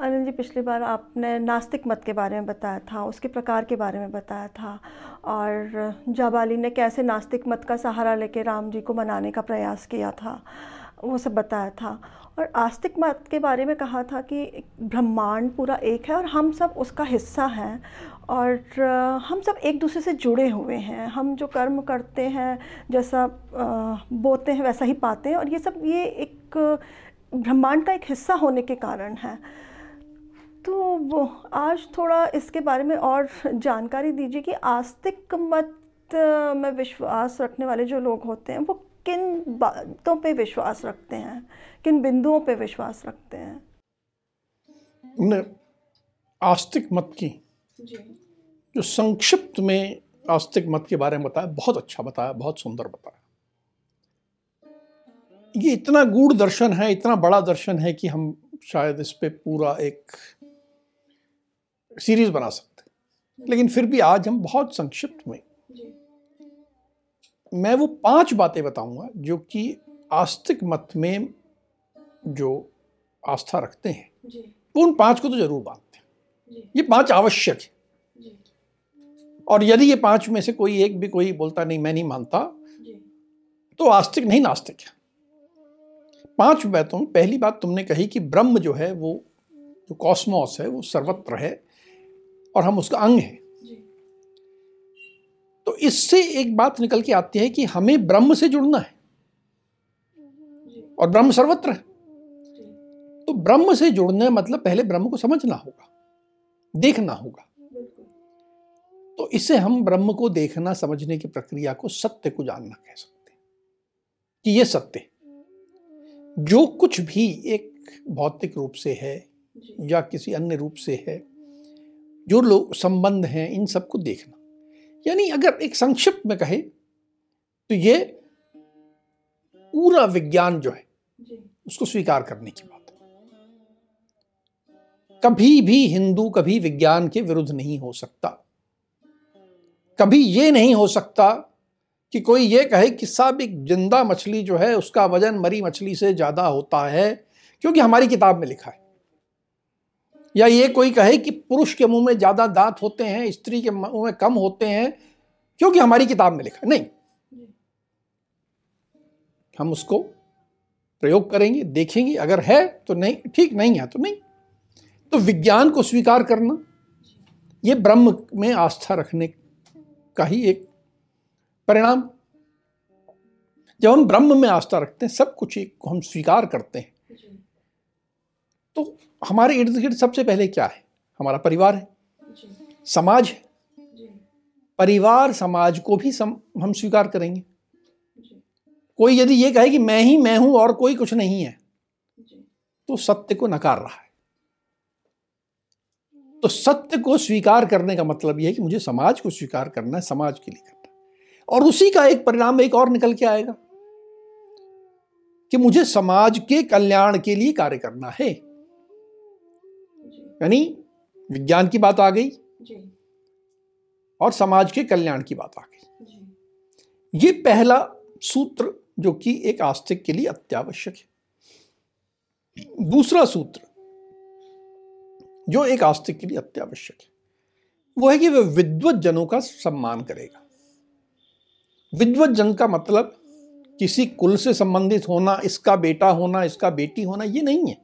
अनिल जी, पिछली बार आपने नास्तिक मत के बारे में बताया था, उसके प्रकार के बारे में बताया था और जाबाली ने कैसे नास्तिक मत का सहारा लेके राम जी को मनाने का प्रयास किया था, वो सब बताया था। और आस्तिक मत के बारे में कहा था कि ब्रह्मांड पूरा एक है और हम सब उसका हिस्सा हैं और हम सब एक दूसरे से जुड़े हुए हैं। हम जो कर्म करते हैं, जैसा बोते हैं, वैसा ही पाते हैं और ये सब ये एक ब्रह्मांड का एक हिस्सा होने के कारण है। वो आज थोड़ा इसके बारे में और जानकारी दीजिए कि आस्तिक मत में विश्वास रखने वाले जो लोग होते हैं वो किन बातों पे विश्वास रखते हैं? किन बिंदुओं पे विश्वास रखते हैं? ने आस्तिक मत की। जो संक्षिप्त में आस्तिक मत के बारे में बताया बहुत अच्छा बताया बहुत सुंदर बताया। ये इतना गूढ़ दर्शन है इतना बड़ा दर्शन है कि हम शायद इस पे पूरा एक सीरीज़ बना सकते लेकिन फिर भी आज हम बहुत संक्षिप्त में मैं वो पाँच बातें बताऊँगा जो कि आस्तिक मत में जो आस्था रखते हैं वो उन पाँच को तो ज़रूर मानते हैं। ये पाँच आवश्यक है। और यदि ये पाँच में से कोई एक भी कोई बोलता नहीं मैं नहीं मानता तो आस्तिक नहीं नास्तिक है। पाँच बातों में पहली बात तुमने कही कि ब्रह्म जो है वो जो कॉस्मोस है वो सर्वत्र है। और हम उसका अंग हैं। तो इससे एक बात निकल के आती है कि हमें ब्रह्म से जुड़ना है। और ब्रह्म सर्वत्र है। तो ब्रह्म से जुड़ने मतलब पहले ब्रह्म को समझना होगा देखना होगा। तो इससे हम ब्रह्म को देखना समझने की प्रक्रिया को सत्य को जानना कह सकते हैं। कि यह सत्य जो कुछ भी एक भौतिक रूप से है या किसी अन्य रूप से है जो लोग संबंध हैं इन सबको देखना। यानी अगर एक संक्षिप्त में कहे तो ये पूरा विज्ञान जो है उसको स्वीकार करने की बात है। कभी भी हिंदू कभी विज्ञान के विरुद्ध नहीं हो सकता। कभी ये नहीं हो सकता कि कोई ये कहे कि सब एक ज़िंदा मछली जो है उसका वज़न मरी मछली से ज़्यादा होता है क्योंकि हमारी किताब में लिखा है। या ये कोई कहे कि पुरुष के मुँह में ज़्यादा दांत होते हैं स्त्री के मुँह में कम होते हैं क्योंकि हमारी किताब में लिखा नहीं। हम उसको प्रयोग करेंगे देखेंगे अगर है तो नहीं ठीक नहीं है तो नहीं। तो विज्ञान को स्वीकार करना ये ब्रह्म में आस्था रखने का ही एक परिणाम। जब हम ब्रह्म में आस्था रखते हैं सब कुछ एक को हम स्वीकार करते हैं। तो हमारे इर्द गिर्द सबसे पहले क्या है? हमारा परिवार है। समाज है। परिवार समाज को भी सम, हम स्वीकार करेंगे। कोई यदि ये कहे कि मैं ही मैं हूँ और कोई कुछ नहीं है तो सत्य को नकार रहा है। तो सत्य को स्वीकार करने का मतलब यह है कि मुझे समाज को स्वीकार करना है समाज के लिए करना है। और उसी का एक परिणाम एक और निकल के आएगा कि मुझे समाज के कल्याण के लिए कार्य करना है। यानी विज्ञान की बात आ गई और समाज के कल्याण की बात आ गई। ये पहला सूत्र जो कि एक आस्तिक के लिए अत्यावश्यक है। दूसरा सूत्र जो एक आस्तिक के लिए अत्यावश्यक है वो है कि वह विद्वत जनों का सम्मान करेगा। विद्वत जन का मतलब किसी कुल से संबंधित होना इसका बेटा होना इसका बेटी होना ये नहीं है।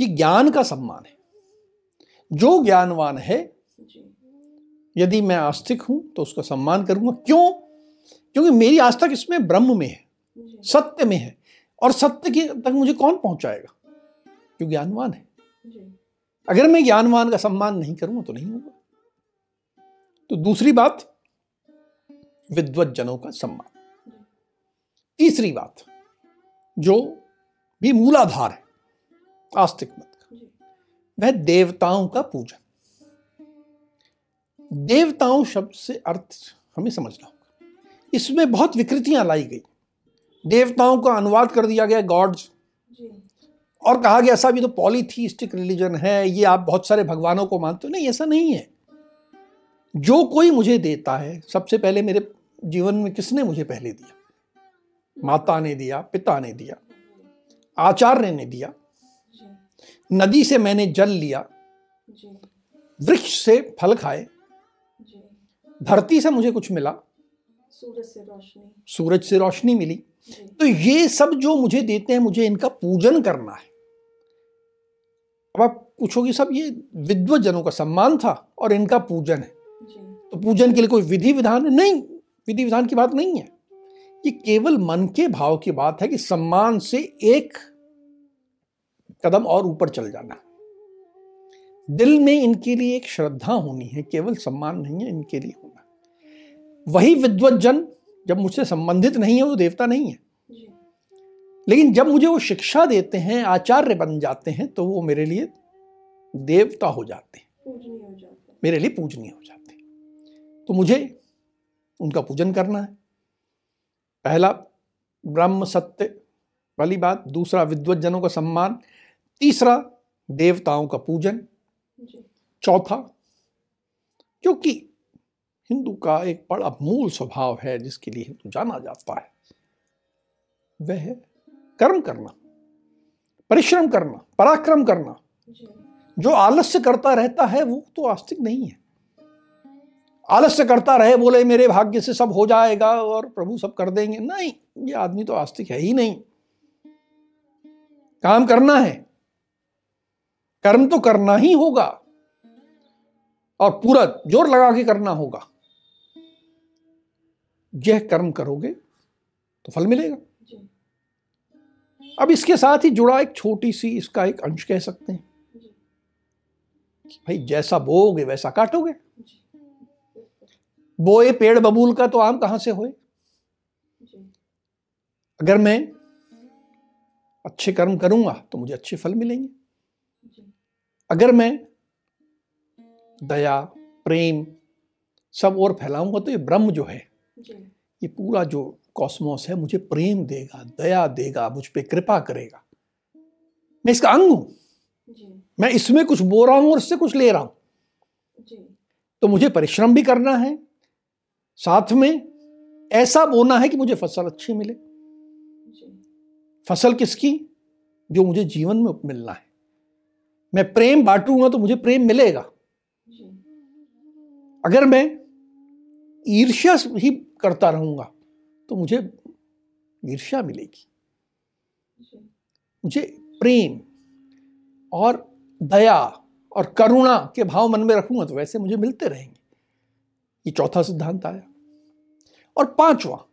ये ज्ञान का सम्मान है। जो ज्ञानवान है यदि मैं आस्तिक हूँ तो उसका सम्मान करूँगा। क्यों? क्योंकि मेरी आस्था किसमें? ब्रह्म में है सत्य में है। और सत्य के तक मुझे कौन पहुंचाएगा? जो ज्ञानवान है। अगर मैं ज्ञानवान का सम्मान नहीं करूँगा तो नहीं होगा। तो दूसरी बात विद्वत जनों का सम्मान। तीसरी बात जो भी मूलाधार है आस्तिक मत का वह देवताओं का पूजन। देवताओं शब्द से अर्थ हमें समझना होगा। इसमें बहुत विकृतियाँ लाई गई। देवताओं का अनुवाद कर दिया गया गॉड्स। और कहा गया ऐसा भी तो पॉलीथीस्टिक रिलीजन है ये आप बहुत सारे भगवानों को मानते हो। नहीं ऐसा नहीं है। जो कोई मुझे देता है सबसे पहले मेरे जीवन में किसने मुझे पहले दिया? माता ने दिया पिता ने दिया आचार्य ने दिया। नदी से मैंने जल लिया। वृक्ष से फल खाए। धरती से मुझे कुछ मिला। सूरज से रोशनी। सूरज से रोशनी मिली। तो ये सब जो मुझे देते हैं मुझे इनका पूजन करना है। अब आप पूछोगे सब ये विद्वजनों का सम्मान था और इनका पूजन है? तो पूजन के लिए कोई विधि विधान? है नहीं विधि विधान की बात नहीं है। ये केवल मन के भाव की बात है कि सम्मान से एक कदम और ऊपर चल जाना। दिल में इनके लिए एक श्रद्धा होनी है केवल सम्मान नहीं है इनके लिए होना। वही विद्वत जन जब मुझसे संबंधित नहीं है वो देवता नहीं है। लेकिन जब मुझे वो शिक्षा देते हैं आचार्य बन जाते हैं तो वो मेरे लिए देवता हो जाते हैं। मेरे लिए पूजनीय हो जाते हैं। तो मुझे उनका पूजन करना है। पहला ब्रह्म सत्य वाली बात। दूसरा विद्वत जनों का सम्मान। तीसरा देवताओं का पूजन। चौथा क्योंकि हिंदू का एक बड़ा मूल स्वभाव है जिसके लिए हिंदू जाना जाता है वह कर्म करना परिश्रम करना पराक्रम करना। जो आलस्य करता रहता है वो तो आस्तिक नहीं है। आलस्य करता रहे बोले मेरे भाग्य से सब हो जाएगा और प्रभु सब कर देंगे। नहीं ये आदमी तो आस्तिक है ही नहीं। काम करना है। कर्म तो करना ही होगा और पूरा ज़ोर लगा के करना होगा। यह कर्म करोगे तो फल मिलेगा। अब इसके साथ ही जुड़ा एक छोटी सी इसका एक अंश कह सकते हैं। भाई जैसा बोओगे वैसा काटोगे। बोए पेड़ बबूल का तो आम कहाँ से होए? अगर मैं अच्छे कर्म करूँगा तो मुझे अच्छे फल मिलेंगे। अगर मैं दया प्रेम सब और फैलाऊँगा तो ये ब्रह्म जो है ये पूरा जो कॉस्मोस है मुझे प्रेम देगा दया देगा मुझ पर कृपा करेगा। मैं इसका अंग हूँ। मैं इसमें कुछ बो रहा हूँ और इससे कुछ ले रहा हूँ। तो मुझे परिश्रम भी करना है। साथ में ऐसा बोना है कि मुझे फ़सल अच्छी मिले। फ़सल किसकी? जो मुझे जीवन में मिलना है। मैं प्रेम बांटूँगा तो मुझे प्रेम मिलेगा। अगर मैं ईर्ष्या ही करता रहूँगा तो मुझे ईर्ष्या मिलेगी। मुझे प्रेम और दया और करुणा के भाव मन में रखूँगा तो वैसे मुझे मिलते रहेंगे। ये चौथा सिद्धांत आया। और पांचवा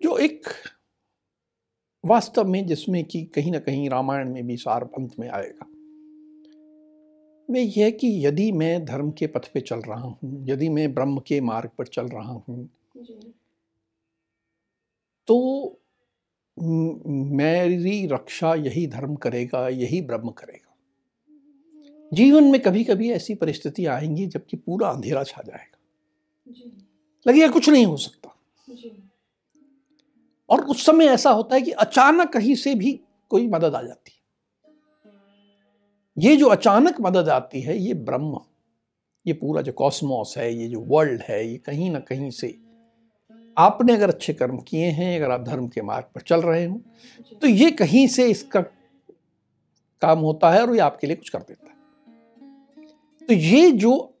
जो एक वास्तव में जिसमें कि कहीं ना कहीं रामायण में भी सार पंथ में आएगा। वे यह कि यदि मैं धर्म के पथ पे चल रहा हूँ यदि मैं ब्रह्म के मार्ग पर चल रहा हूँ तो मेरी रक्षा यही धर्म करेगा यही ब्रह्म करेगा। जीवन में कभी कभी ऐसी परिस्थिति आएँगी जबकि पूरा अंधेरा छा जाएगा। लगेगा कुछ नहीं हो सकता। और उस समय ऐसा होता है कि अचानक कहीं से भी कोई मदद आ जाती है। ये जो अचानक मदद आती है ये ब्रह्म ये पूरा जो कॉस्मोस है ये जो वर्ल्ड है ये कहीं ना कहीं से आपने अगर अच्छे कर्म किए हैं अगर आप धर्म के मार्ग पर चल रहे हो तो ये कहीं से इसका काम होता है और ये आपके लिए कुछ कर देता है। तो ये जो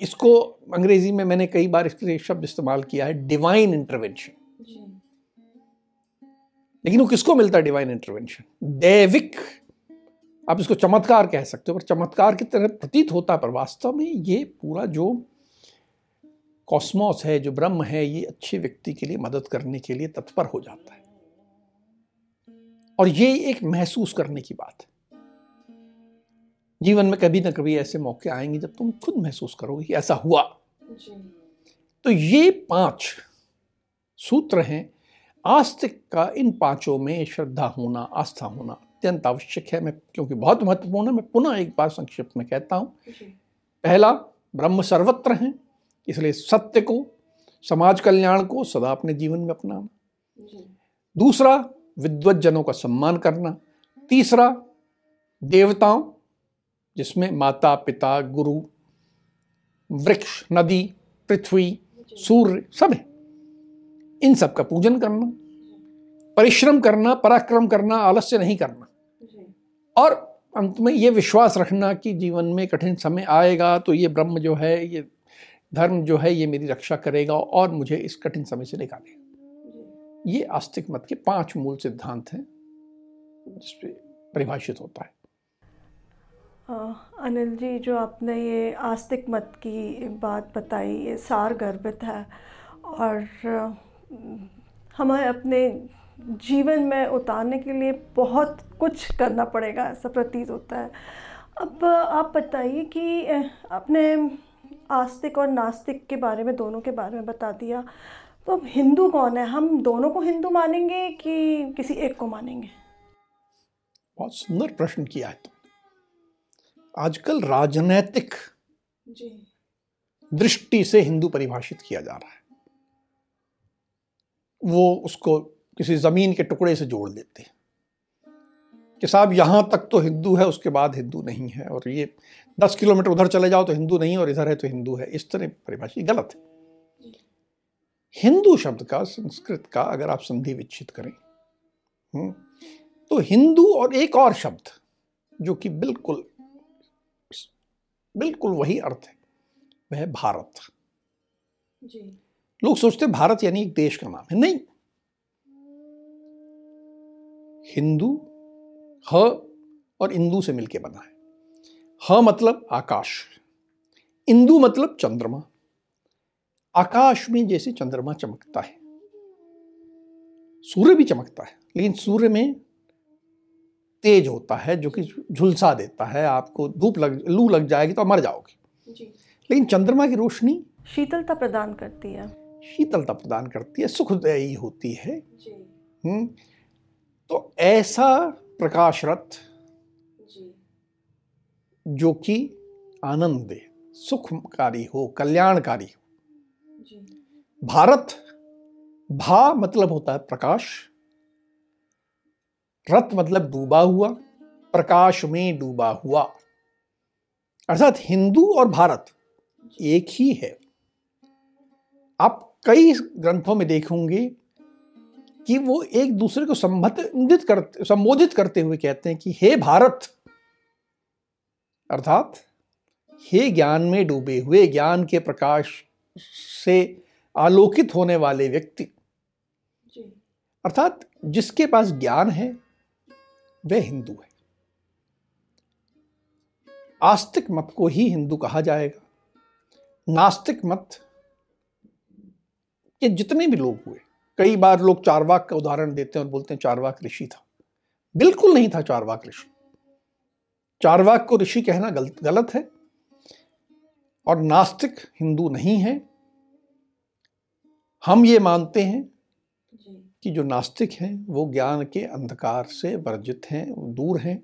इसको अंग्रेज़ी में मैंने कई बार इसके शब्द इस्तेमाल किया है डिवाइन इंटरवेंशन लेकिन वो किसको मिलता है डिवाइन इंटरवेंशन दैविक आप इसको चमत्कार कह सकते हो पर चमत्कार की तरह प्रतीत होता है पर वास्तव में ये पूरा जो कॉस्मोस है जो ब्रह्म है ये अच्छे व्यक्ति के लिए मदद करने के लिए तत्पर हो जाता है। और ये एक महसूस करने की बात है। जीवन में कभी ना कभी ऐसे मौके आएँगे जब तुम खुद महसूस करोगे कि ऐसा हुआ। तो ये पाँच सूत्र हैं। आस्तिक का इन पाँचों में श्रद्धा होना आस्था होना अत्यंत आवश्यक है। मैं क्योंकि बहुत महत्वपूर्ण है। मैं पुनः एक बार संक्षिप्त में कहता हूँ। पहला ब्रह्म सर्वत्र है इसलिए सत्य को समाज कल्याण को सदा अपने जीवन में अपनाना। दूसरा विद्वत जनों का सम्मान करना। तीसरा देवताओं जिसमें माता पिता गुरु वृक्ष नदी पृथ्वी सूर्य सब है। इन सब का पूजन करना परिश्रम करना पराक्रम करना आलस्य नहीं करना। और अंत में ये विश्वास रखना कि जीवन में कठिन समय आएगा तो ये ब्रह्म जो है ये धर्म जो है ये मेरी रक्षा करेगा और मुझे इस कठिन समय से निकालेगा। ये आस्तिक मत के पाँच मूल सिद्धांत हैं जिसपे परिभाषित होता है। आ, अनिल जी जो आपने ये आस्तिक मत की बात बताई ये सार गर्भित है और हमें अपने जीवन में उतारने के लिए बहुत कुछ करना पड़ेगा ऐसा प्रतीत होता है। अब आप बताइए कि अपने आस्तिक और नास्तिक के बारे में दोनों के बारे में बता दिया। तो अब हिंदू कौन है? हम दोनों को हिंदू मानेंगे कि किसी एक को मानेंगे? बहुत सुंदर प्रश्न किया है आजकल राजनैतिक दृष्टि से हिंदू परिभाषित किया जा रहा है। वो उसको किसी ज़मीन के टुकड़े से जोड़ देते हैं कि साहब यहाँ तक तो हिंदू है उसके बाद हिंदू नहीं है। और ये दस किलोमीटर उधर चले जाओ तो हिंदू नहीं और इधर है तो हिंदू है। इस तरह परिभाषा गलत है। हिंदू शब्द का संस्कृत का अगर आप संधि विच्छित करें हम्म, तो हिंदू और एक और शब्द जो कि बिल्कुल बिल्कुल वही अर्थ है वह भारत। जी। लोग सोचते भारत यानी एक देश का नाम है। नहीं हिंदू ह और इंदू से मिलके बना है। ह मतलब आकाश इंदू मतलब चंद्रमा। आकाश में जैसे चंद्रमा चमकता है सूर्य भी चमकता है लेकिन सूर्य में तेज होता है जो कि झुलसा देता है आपको धूप लग लू लग जाएगी तो मर जाओगे। लेकिन चंद्रमा की रोशनी शीतलता प्रदान करती है। शीतलता प्रदान करती है सुखदायी होती है। हम्म। तो ऐसा प्रकाश रथ जो कि आनंद दे सुखकारी हो कल्याणकारी हो। भारत भा मतलब होता है प्रकाश रथ मतलब डूबा हुआ प्रकाश में डूबा हुआ। अर्थात हिंदू और भारत एक ही है। आप कई ग्रंथों में देखेंगे कि वो एक दूसरे को संबंधित करते संबोधित करते हुए कहते हैं कि हे भारत! अर्थात हे ज्ञान में डूबे हुए ज्ञान के प्रकाश से आलोकित होने वाले व्यक्ति। अर्थात जिसके पास ज्ञान है वह हिंदू है। आस्तिक मत को ही हिंदू कहा जाएगा। नास्तिक मत के जितने भी लोग हुए कई बार लोग चारवाक का उदाहरण देते हैं और बोलते हैं चारवाक ऋषि था। बिल्कुल नहीं था चारवाक ऋषि। चारवाक को ऋषि कहना गलत गलत है और नास्तिक हिंदू नहीं है। हम ये मानते हैं कि जो नास्तिक हैं वो ज्ञान के अंधकार से वर्जित हैं दूर हैं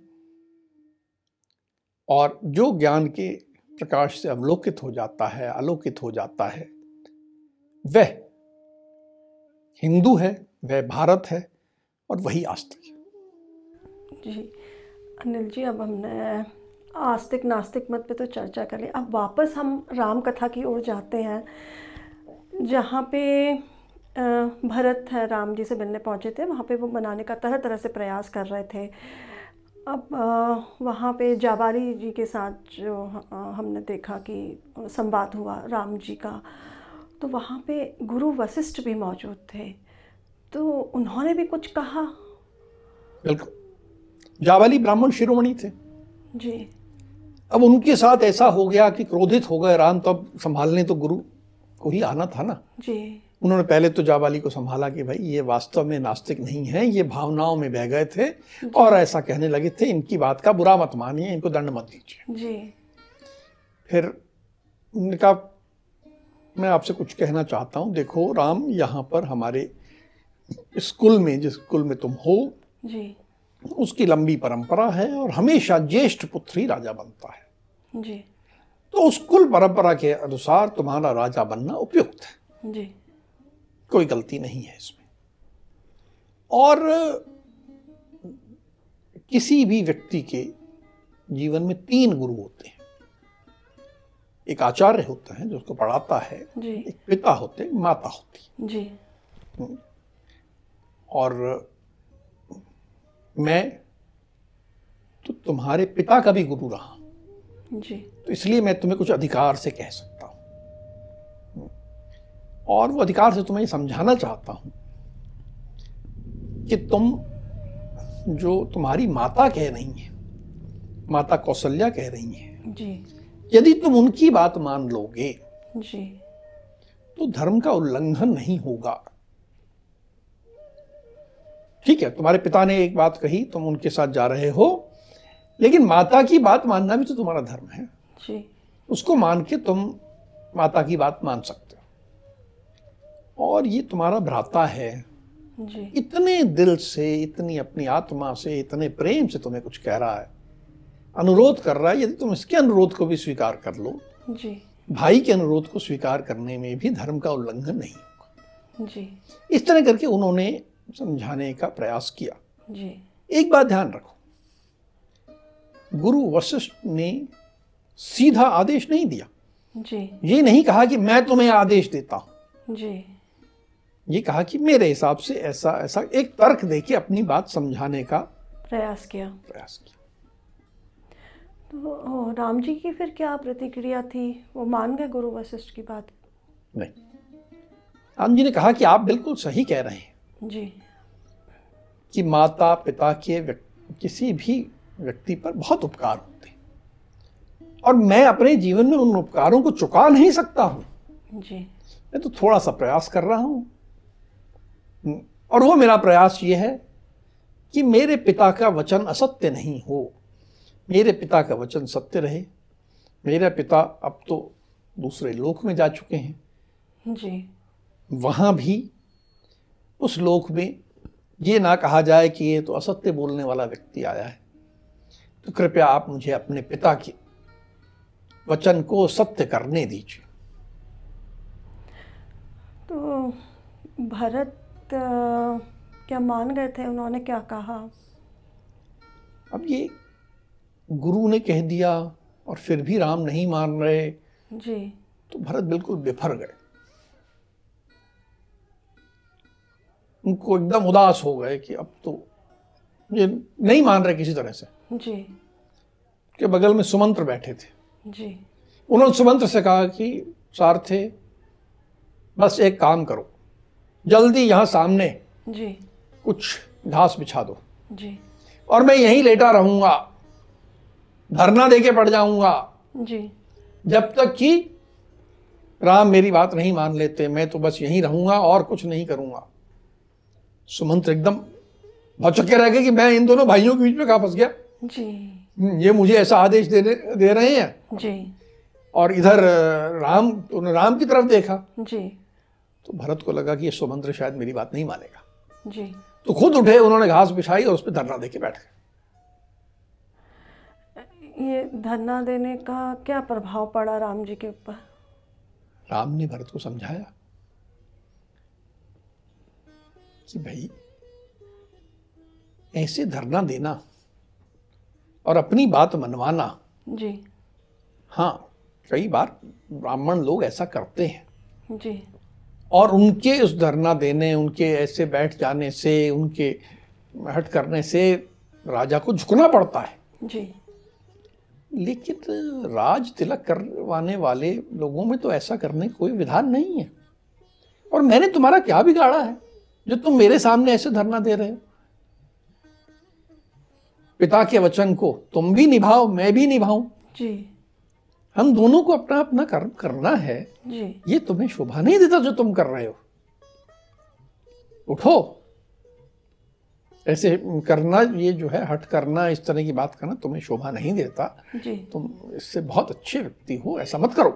और जो ज्ञान के प्रकाश से अवलोकित हो जाता है आलोकित हो जाता है वह हिंदू है, वह भारत है और वही आस्तिक है। जी, अनिल जी, अब हमने आस्तिक नास्तिक मत पे तो चर्चा कर ली। अब वापस हम राम कथा की ओर जाते हैं, जहाँ पे भरत है, राम जी से मिलने पहुँचे थे। वहाँ पे वो मनाने का तरह तरह से प्रयास कर रहे थे। अब वहाँ पे जाबाली जी के साथ जो हमने देखा कि संवाद हुआ राम जी का। तो वहाँ पे गुरु वशिष्ठ भी मौजूद थे। तो उन्होंने भी कुछ कहा? बिल्कुल। जाबाली ब्राह्मण शिरोमणि थे। जी। अब उनके साथ ऐसा हो गया कि क्रोधित हो गए राम तो अब संभालने तो गुरु को ही आना था ना। जी। उन्होंने पहले तो जाबाली को संभाला कि भाई ये वास्तव में नास्तिक नहीं है ये भावनाओं में बह गए थे और ऐसा कहने लगे थे इनकी बात का बुरा मत मानिए इनको दंड मत दीजिए। जी। फिर उन्होंने कहा मैं आपसे कुछ कहना चाहता हूँ। देखो राम यहाँ पर हमारे स्कूल में जिस स्कूल में तुम हो जी। उसकी लंबी परंपरा है और हमेशा ज्येष्ठ पुत्र ही राजा बनता है। जी। तो उस कुल परंपरा के अनुसार तुम्हारा राजा बनना उपयुक्त है। जी। कोई गलती नहीं है इसमें। और किसी भी व्यक्ति के जीवन में तीन गुरु होते हैं। एक आचार्य होते हैं जो उसको पढ़ाता है एक पिता होते माता होती जी। और मैं तो तुम्हारे पिता का भी गुरु रहा। जी। तो इसलिए मैं तुम्हें कुछ अधिकार से कह सकता हूँ। और वो अधिकार से तुम्हें समझाना चाहता हूँ कि तुम जो तुम्हारी माता कह रही है माता कौशल्या कह रही है जी। यदि तुम उनकी बात मान लोगे जी। तो धर्म का उल्लंघन नहीं होगा। ठीक है तुम्हारे पिता ने एक बात कही तुम उनके साथ जा रहे हो लेकिन माता की बात मानना भी तो तुम्हारा धर्म है। जी। उसको मान के तुम माता की बात मान सकते हो। और ये तुम्हारा भ्राता है। जी। इतने दिल से इतनी अपनी आत्मा से इतने प्रेम से तुम्हें कुछ कह रहा है। अनुरोध कर रहा है यदि तुम इसके अनुरोध को भी स्वीकार कर लो। जी। भाई के अनुरोध को स्वीकार करने में भी धर्म का उल्लंघन नहीं। होगा जी। इस तरह करके उन्होंने समझाने का प्रयास किया। जी। एक बात ध्यान रखो गुरु वशिष्ठ ने सीधा आदेश नहीं दिया। जी। ये नहीं कहा कि मैं तुम्हें आदेश देता हूँ। जी। ये कहा कि मेरे हिसाब से ऐसा ऐसा एक तर्क देके अपनी बात समझाने का प्रयास किया। प्रयास किया। तो राम जी की फिर क्या प्रतिक्रिया थी? वो मान गए गुरु वशिष्ठ की बात? नहीं। राम जी ने कहा कि आप बिल्कुल सही कह रहे हैं जी। कि माता पिता के किसी भी व्यक्ति पर बहुत उपकार होते हैं। और मैं अपने जीवन में उन उपकारों को चुका नहीं सकता हूँ। जी। मैं तो थोड़ा सा प्रयास कर रहा हूँ। और वो मेरा प्रयास ये है कि मेरे पिता का वचन असत्य नहीं हो। मेरे पिता का वचन सत्य रहे। मेरा पिता अब तो दूसरे लोक में जा चुके हैं। जी। वहाँ भी उस लोक में ये ना कहा जाए कि ये तो असत्य बोलने वाला व्यक्ति आया है। तो कृपया आप मुझे अपने पिता के वचन को सत्य करने दीजिए। तो भरत क्या मान गए थे? उन्होंने क्या कहा? अब ये गुरु ने कह दिया और फिर भी राम नहीं मान रहे जी। तो भरत बिल्कुल बिफर गए। उनको एकदम उदास हो गए कि अब तो ये नहीं मान रहे किसी तरह से। जी। के बगल में सुमंत्र बैठे थे। जी। उन्होंने सुमंत्र से कहा कि सारथे बस एक काम करो। जल्दी यहाँ सामने जी। कुछ घास बिछा दो। जी। और मैं यहीं लेटा रहूँगा। धरना देके पड़ जाऊँगा। जी। जब तक कि राम मेरी बात नहीं मान लेते मैं तो बस यहीं रहूँगा और कुछ नहीं करूँगा। सुमंत्र एकदम भौचक्के रह गए कि मैं इन दोनों भाइयों के बीच में कहा फंस गया? जी। हम्म, ये मुझे ऐसा आदेश दे रहे- दे रहे हैं। जी। और इधर राम उन्होंने राम की तरफ़ देखा। जी। तो भरत को लगा कि ये सुमंत्र शायद मेरी बात नहीं मानेगा। जी। तो खुद उठे उन्होंने घास बिछाई और उस पर धरना देके बैठ गए। ये धरना देने का क्या प्रभाव पड़ा राम जी के ऊपर? राम ने भरत को समझाया कि भाई ऐसे धरना देना और अपनी बात मनवाना। जी। हाँ कई बार ब्राह्मण लोग ऐसा करते हैं। जी। और उनके उस धरना देने उनके ऐसे बैठ जाने से उनके हट करने से राजा को झुकना पड़ता है। जी। लेकिन राज तिलक करवाने वाले लोगों में तो ऐसा करने कोई विधान नहीं है। और मैंने तुम्हारा क्या बिगाड़ा है? जो तुम मेरे सामने ऐसे धरना दे रहे हो। पिता के वचन को तुम भी निभाओ मैं भी निभाऊं। जी। हम दोनों को अपना अपना कर्म करना है। जी। ये तुम्हें शोभा नहीं देता जो तुम कर रहे हो। उठो। ऐसे करना ये जो है हट करना इस तरह की बात करना तुम्हें शोभा नहीं देता। जी। तुम इससे बहुत अच्छे व्यक्ति हो ऐसा मत करो।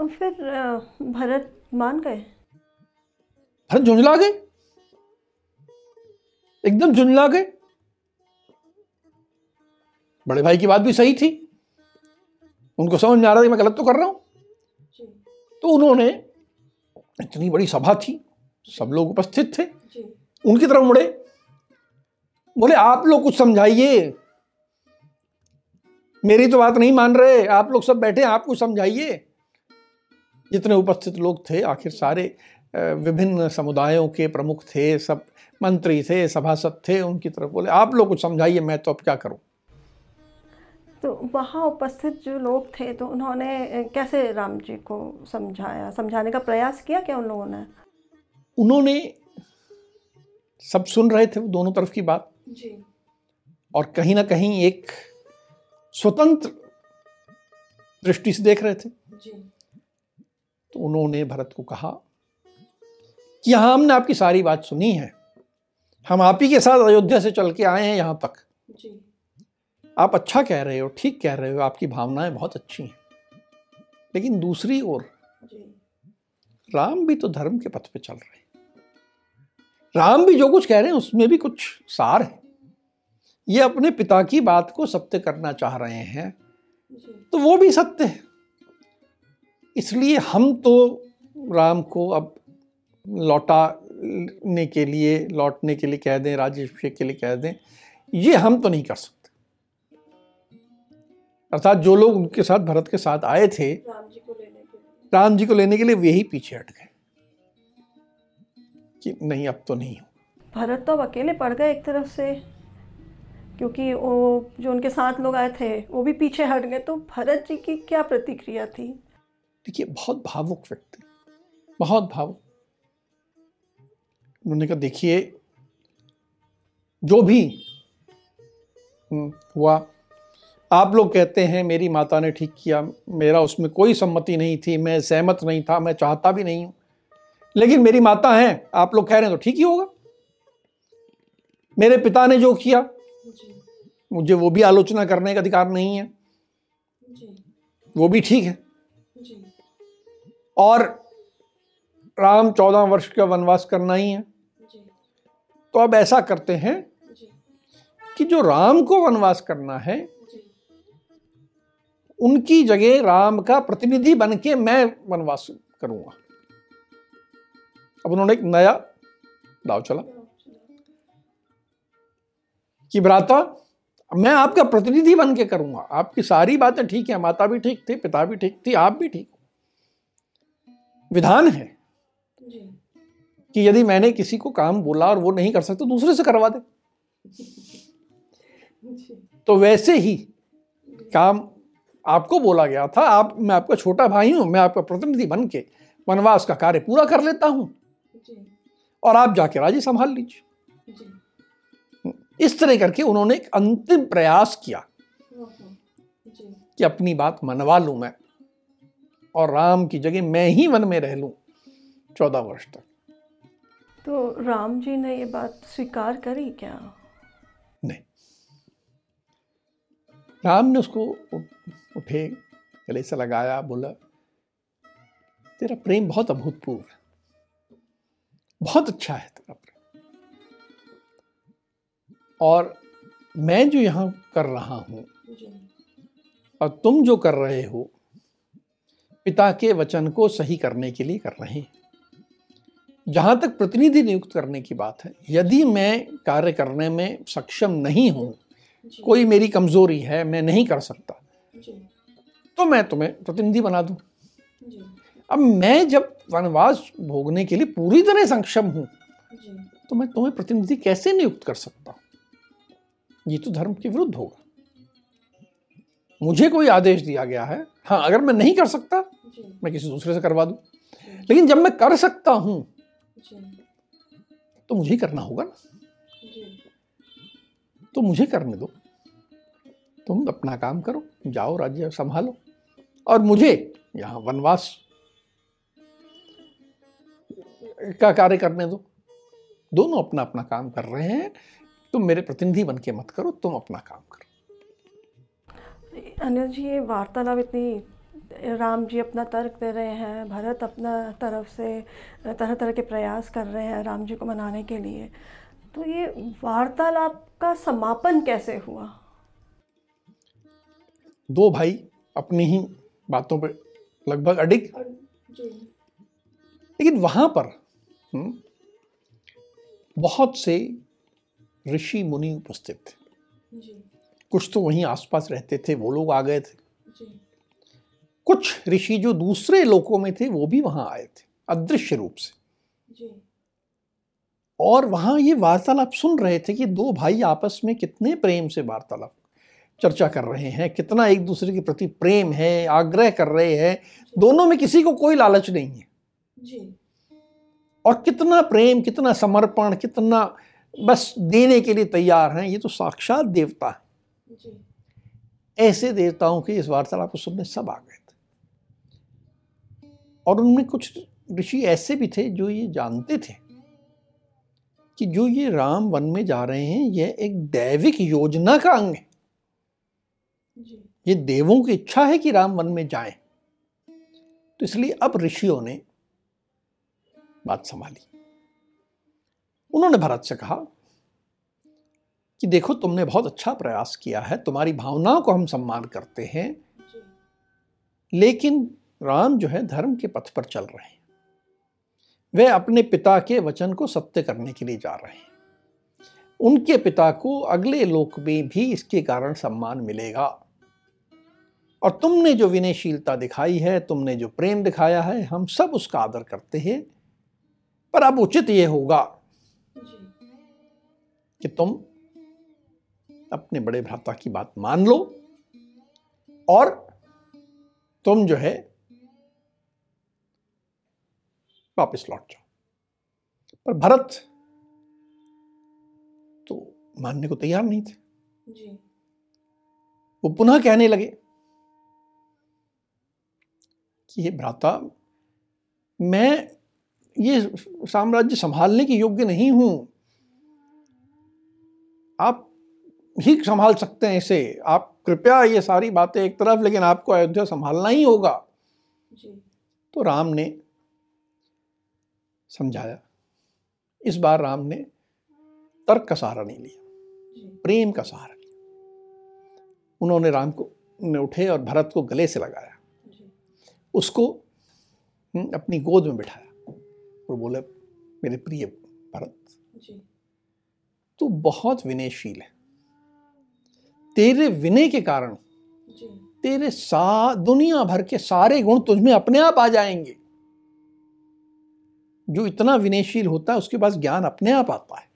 और फिर भरत मान गए? भरत झुंझला गए? एकदम झुंझला गए? बड़े भाई की बात भी सही थी। उनको समझ में आ रहा था मैं गलत तो कर रहा हूँ। तो उन्होंने इतनी बड़ी सभा थी सब लोग उपस्थित थे। उनकी तरफ़ मुड़े। बोले आप लोग कुछ समझाइए। मेरी तो बात नहीं मान रहे। आप लोग सब बैठे आप कुछ समझाइए। जितने उपस्थित लोग थे आखिर सारे विभिन्न समुदायों के प्रमुख थे सब मंत्री थे सभासद थे उनकी तरफ़ बोले आप लोग कुछ समझाइए मैं तो अब क्या करूँ? तो वहाँ उपस्थित जो लोग थे तो उन्होंने कैसे राम जी को समझाया? समझाने का प्रयास किया क्या उन लोगों ने? उन्होंने सब सुन रहे थे दोनों तरफ़ की बात। जी। और कहीं ना कहीं एक स्वतंत्र दृष्टि से देख रहे थे। जी। तो उन्होंने भरत को कहा कि हाँ हमने आपकी सारी बात सुनी है। हम आप ही के साथ अयोध्या से चल के आए हैं यहाँ तक। जी। आप अच्छा कह रहे हो ठीक कह रहे हो आपकी भावनाएँ बहुत अच्छी हैं। लेकिन दूसरी ओर राम भी तो धर्म के पथ पे चल रहे हैं। राम भी जो कुछ कह रहे हैं उसमें भी कुछ सार है। ये अपने पिता की बात को सत्य करना चाह रहे हैं तो वो भी सत्य है। इसलिए हम तो राम को अब लौटाने के लिए लौटने के लिए कह दें राज्याभिषेक के लिए कह दें ये हम तो नहीं कर सकते। अर्थात जो लोग उनके साथ भरत के साथ आए थे राम जी को लेने के लिए। राम जी को लेने के लिए वे ही पीछे हट गए। कि नहीं अब तो नहीं हो। भरत तो अब अकेले पड़ गए एक तरफ़ से क्योंकि वो जो उनके साथ लोग आए थे वो भी पीछे हट गए। तो भरत जी की क्या प्रतिक्रिया थी? देखिए बहुत भावुक व्यक्ति बहुत भावुक। उन्होंने कहा देखिए जो भी हम्म, हुआ आप लोग कहते हैं मेरी माता ने ठीक किया मेरा उसमें कोई सम्मति नहीं थी मैं सहमत नहीं था मैं चाहता भी नहीं हूँ। लेकिन मेरी माता है आप लोग कह रहे हैं तो ठीक ही होगा। मेरे पिता ने जो किया मुझे वो भी आलोचना करने का अधिकार नहीं है। वो भी ठीक है। और राम चौदह वर्ष का वनवास करना ही है। तो अब ऐसा करते हैं कि जो राम को वनवास करना है उनकी जगह राम का प्रतिनिधि बन के मैं वनवास करूँगा। अब उन्होंने एक नया दाव चला। कि भ्राता मैं आपका प्रतिनिधि बन के करूँगा। आपकी सारी बातें ठीक है माता भी ठीक थी पिता भी ठीक थी आप भी ठीक विधान है कि यदि मैंने किसी को काम बोला और वो नहीं कर सकते दूसरे से करवा दे। तो वैसे ही काम आपको बोला गया था आप मैं आपका छोटा भाई हूँ मैं आपका प्रतिनिधि बन के वनवास का कार्य पूरा कर लेता हूँ। और आप जाके राज्य संभाल लीजिए। इस तरह करके उन्होंने एक अंतिम प्रयास किया कि अपनी बात मनवा लू मैं और राम की जगह मैं ही वन में रह लू चौदह वर्ष तक। तो राम जी ने ये बात स्वीकार करी क्या? नहीं। राम ने उसको उठे गले से लगाया बोला तेरा प्रेम बहुत अभूतपूर्व है। बहुत अच्छा है तेरा प्रेम। और मैं जो यहाँ कर रहा हूँ और तुम जो कर रहे हो पिता के वचन को सही करने के लिए कर रहे हैं। जहाँ तक प्रतिनिधि नियुक्त करने की बात है यदि मैं कार्य करने में सक्षम नहीं हूँ कोई मेरी कमज़ोरी है मैं नहीं कर सकता तो मैं तुम्हें प्रतिनिधि बना दूँ। अब मैं जब वनवास भोगने के लिए पूरी तरह सक्षम हूँ। तो मैं तुम्हें प्रतिनिधि कैसे नियुक्त कर सकता ये तो धर्म के विरुद्ध होगा। मुझे कोई आदेश दिया गया है। हाँ अगर मैं नहीं कर सकता मैं किसी दूसरे से करवा दूँ। लेकिन जब मैं कर सकता हूँ तो मुझे करना होगा ना। तो मुझे करने दो। तुम अपना काम करो जाओ राज्य संभालो। और मुझे यहाँ वनवास का कार्य करने दो। दोनों अपना अपना काम कर रहे हैं। तुम मेरे प्रतिनिधि बन के मत करो तुम अपना काम करो। अनिल जी ये वार्तालाप इतनी राम जी अपना तर्क दे रहे हैं भरत अपना तरफ़ से तरह तरह के प्रयास कर रहे हैं राम जी को मनाने के लिए। तो ये वार्तालाप का समापन कैसे हुआ? दो भाई अपनी ही बातों पे लगभग अडिग। लेकिन वहाँ पर हम्म, बहुत से ऋषि मुनि उपस्थित थे। कुछ तो वहीं आसपास रहते थे वो लोग आ गए थे। कुछ ऋषि जो दूसरे लोकों में थे वो भी वहाँ आए थे अदृश्य रूप से। और वहाँ ये वार्तालाप सुन रहे थे कि दो भाई आपस में कितने प्रेम से वार्तालाप चर्चा कर रहे हैं कितना एक दूसरे के प्रति प्रेम है आग्रह कर रहे हैं दोनों में किसी को कोई लालच नहीं है। जी। और कितना प्रेम कितना समर्पण कितना बस देने के लिए तैयार हैं ये तो साक्षात देवता है। ऐसे देवताओं के इस वार्तालाप को सुनने सब आ गए थे। और उनमें कुछ ऋषि ऐसे भी थे जो ये जानते थे कि जो ये राम वन में जा रहे हैं यह एक दैविक योजना का अंग है। ये देवों की इच्छा है कि राम वन में जाएँ। तो इसलिए अब ऋषियों ने बात संभाली। उन्होंने भरत से कहा कि देखो, तुमने बहुत अच्छा प्रयास किया है, तुम्हारी भावनाओं को हम सम्मान करते हैं, लेकिन राम जो है धर्म के पथ पर चल रहे हैं। वे अपने पिता के वचन को सत्य करने के लिए जा रहे हैं। उनके पिता को अगले लोक में भी इसके कारण सम्मान मिलेगा। और तुमने जो विनयशीलता दिखाई है, तुमने जो प्रेम दिखाया है, हम सब उसका आदर करते हैं। पर अब उचित ये होगा कि तुम अपने बड़े भ्राता की बात मान लो और तुम जो है वापस लौट जाओ पर भरत तो मानने को तैयार नहीं थे जी। वो पुनः कहने लगे कि हे भ्राता मैं ये साम्राज्य संभालने के योग्य नहीं हूँ। आप ही संभाल सकते हैं इसे। आप कृपया ये सारी बातें एक तरफ़ लेकिन आपको अयोध्या संभालना ही होगा। जी। तो राम ने समझाया। इस बार राम ने तर्क का सहारा नहीं लिया। प्रेम का सहारा लिया। उन्होंने राम को ने उठे और भरत को गले से लगाया। उसको हम्म, अपनी गोद में बिठाया। और बोले मेरे प्रिय भरत तू बहुत विनयशील है। तेरे विनय के कारण तेरे सा दुनिया भर के सारे गुण तुझमें अपने आप आ जाएँगे। जो इतना विनयशील होता है उसके पास ज्ञान अपने आप आता है।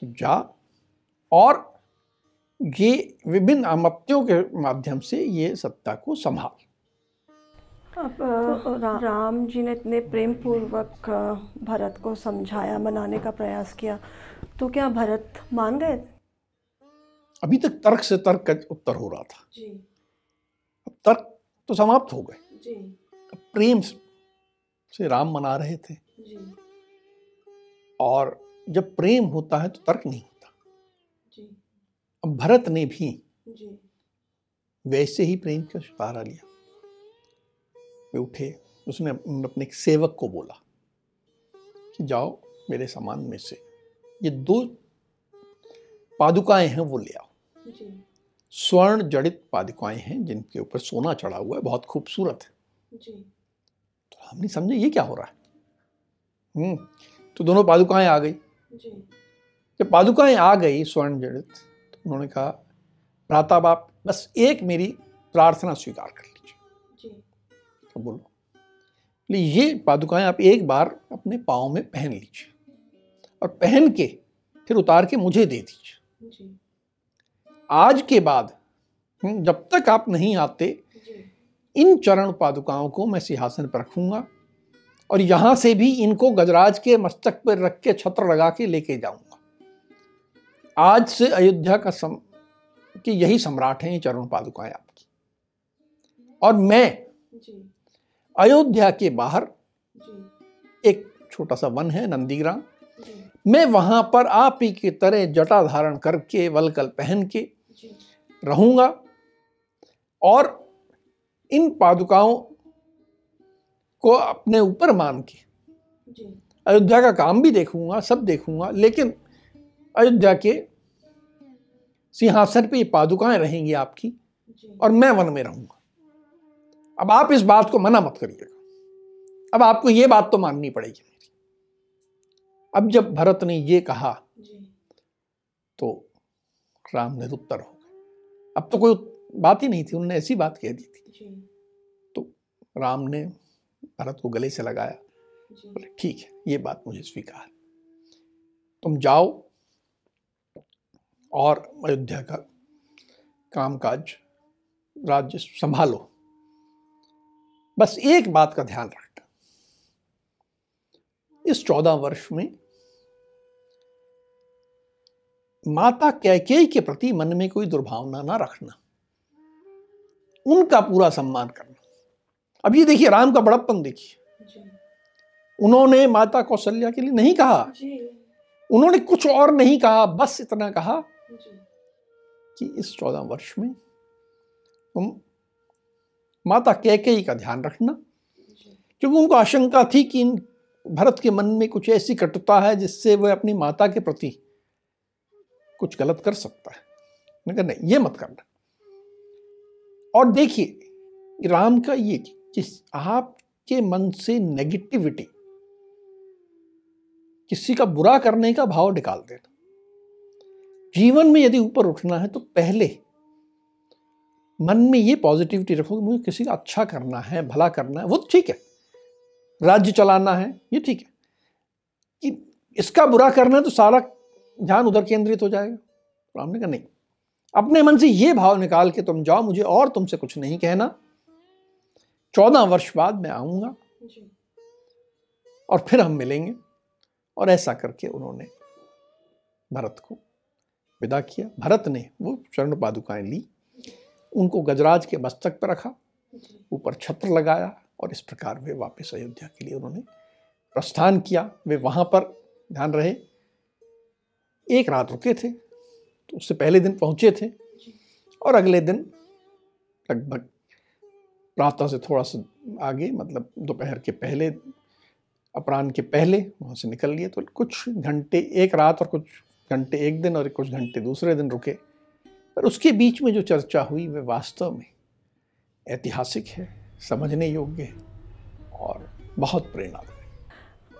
तो जा और ये विभिन्न अमत्यों के माध्यम से ये सत्ता को संभाल। अब रा, राम जी ने इतने प्रेम पूर्वक भरत को समझाया मनाने का प्रयास किया तो क्या भरत मान गए अभी तक तर्क से तर्क का उत्तर हो रहा था जी। अब तर्क तो समाप्त हो गए अब प्रेम से राम मना रहे थे जी। और जब प्रेम होता है तो तर्क नहीं होता जी। अब भरत ने भी जी। वैसे ही प्रेम का सहारा लिया वे उठे उसने अपने सेवक को बोला कि जाओ मेरे सामान में से ये दो पादुकाएँ हैं वो ले आओ। स्वर्ण जड़ित पादुकाएँ हैं जिनके ऊपर सोना चढ़ा हुआ है बहुत खूबसूरत है। तो हमने समझे ये क्या हो रहा है? हम्म तो दोनों पादुकाएँ आ गई। जी। जब पादुकाएँ आ गई स्वर्ण जड़ित तो उन्होंने कहा भ्राता बाप बस एक मेरी प्रार्थना स्वीकार कर तो बोलो। ये पादुकाएँ आप एक बार अपने पाँव में पहन लीजिए और पहन के फिर उतार के मुझे दे दीजिए। आज के बाद हम्म, जब तक आप नहीं आते इन चरण पादुकाओं को मैं सिंहासन पर रखूँगा और यहाँ से भी इनको गजराज के मस्तक पर रख के छत्र लगा के लेके जाऊँगा। आज से अयोध्या का सम कि यही सम्राट हैं ये चरण पादुकाएँ आपकी। और मैं अयोध्या के बाहर एक छोटा सा वन है नंदीग्राम। मैं वहाँ पर आप ही की तरह जटा धारण करके वलकल पहन के रहूँगा और इन पादुकाओं को अपने ऊपर मान के अयोध्या का काम भी देखूँगा सब देखूँगा लेकिन अयोध्या के सिंहासन पे ये पादुकाएँ रहेंगी आपकी और मैं वन में रहूँगा। अब आप इस बात को मना मत करिएगा। अब आपको ये बात तो माननी पड़ेगी मेरी। अब जब भरत ने ये कहा तो राम ने उत्तर हो गए। अब तो कोई बात ही नहीं थी उन्होंने ऐसी बात कह दी थी। तो राम ने भरत को गले से लगाया। बोले ठीक है ये बात मुझे स्वीकार तुम जाओ और अयोध्या का कामकाज राज्य संभालो। बस एक बात का ध्यान रखना। इस चौदह वर्ष में माता कैकेयी के प्रति मन में कोई दुर्भावना ना रखना। उनका पूरा सम्मान करना। अब ये देखिए राम का बड़प्पन देखिए। उन्होंने माता कौशल्या के लिए नहीं कहा। उन्होंने कुछ और नहीं कहा बस इतना कहा कि इस चौदह वर्ष में तुम माता कैकेयी का ध्यान रखना। क्योंकि उनको आशंका थी कि इन भरत के मन में कुछ ऐसी कटुता है जिससे वह अपनी माता के प्रति कुछ गलत कर सकता है। नहीं, ये मत करना। और देखिए, राम का ये कि आपके मन से नेगेटिविटी किसी का बुरा करने का भाव निकाल देना। जीवन में यदि ऊपर उठना है तो पहले मन में ये पॉजिटिविटी रखो कि मुझे किसी का अच्छा करना है भला करना है वो तो ठीक है। राज्य चलाना है ये ठीक है। कि इसका बुरा करना है तो सारा ध्यान उधर केंद्रित हो जाएगा। राम ने कहा नहीं। अपने मन से ये भाव निकाल के तुम जाओ मुझे और तुमसे कुछ नहीं कहना। चौदह वर्ष बाद मैं आऊँगा और फिर हम मिलेंगे। और ऐसा करके उन्होंने भरत को विदा किया। भरत ने वो चरण पादुकाएँ ली। उनको गजराज के मस्तक पर रखा ऊपर छत्र लगाया और इस प्रकार वे वापस अयोध्या के लिए उन्होंने प्रस्थान किया। वे वहाँ पर ध्यान रहे एक रात रुके थे तो उससे पहले दिन पहुँचे थे और अगले दिन लगभग प्रातः से थोड़ा सा आगे मतलब दोपहर के पहले अपराह्न के पहले वहाँ से निकल लिए। तो कुछ घंटे एक रात और कुछ घंटे एक दिन और कुछ घंटे दूसरे दिन रुके। पर उसके बीच में जो चर्चा हुई वह वास्तव में ऐतिहासिक है समझने योग्य है और बहुत प्रेरणादायी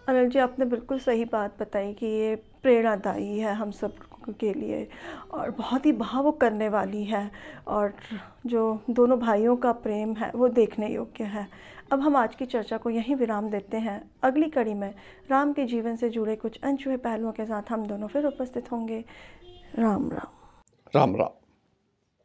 अनिल जी आपने बिल्कुल सही बात बताई कि ये प्रेरणादायी है हम सब के लिए और बहुत ही भावुक करने वाली है और जो दोनों भाइयों का प्रेम है वो देखने योग्य है। अब हम आज की चर्चा को यहीं विराम देते हैं। अगली कड़ी में राम के जीवन से जुड़े कुछ अनछुए पहलुओं के साथ हम दोनों फिर उपस्थित होंगे। राम राम। राम राम।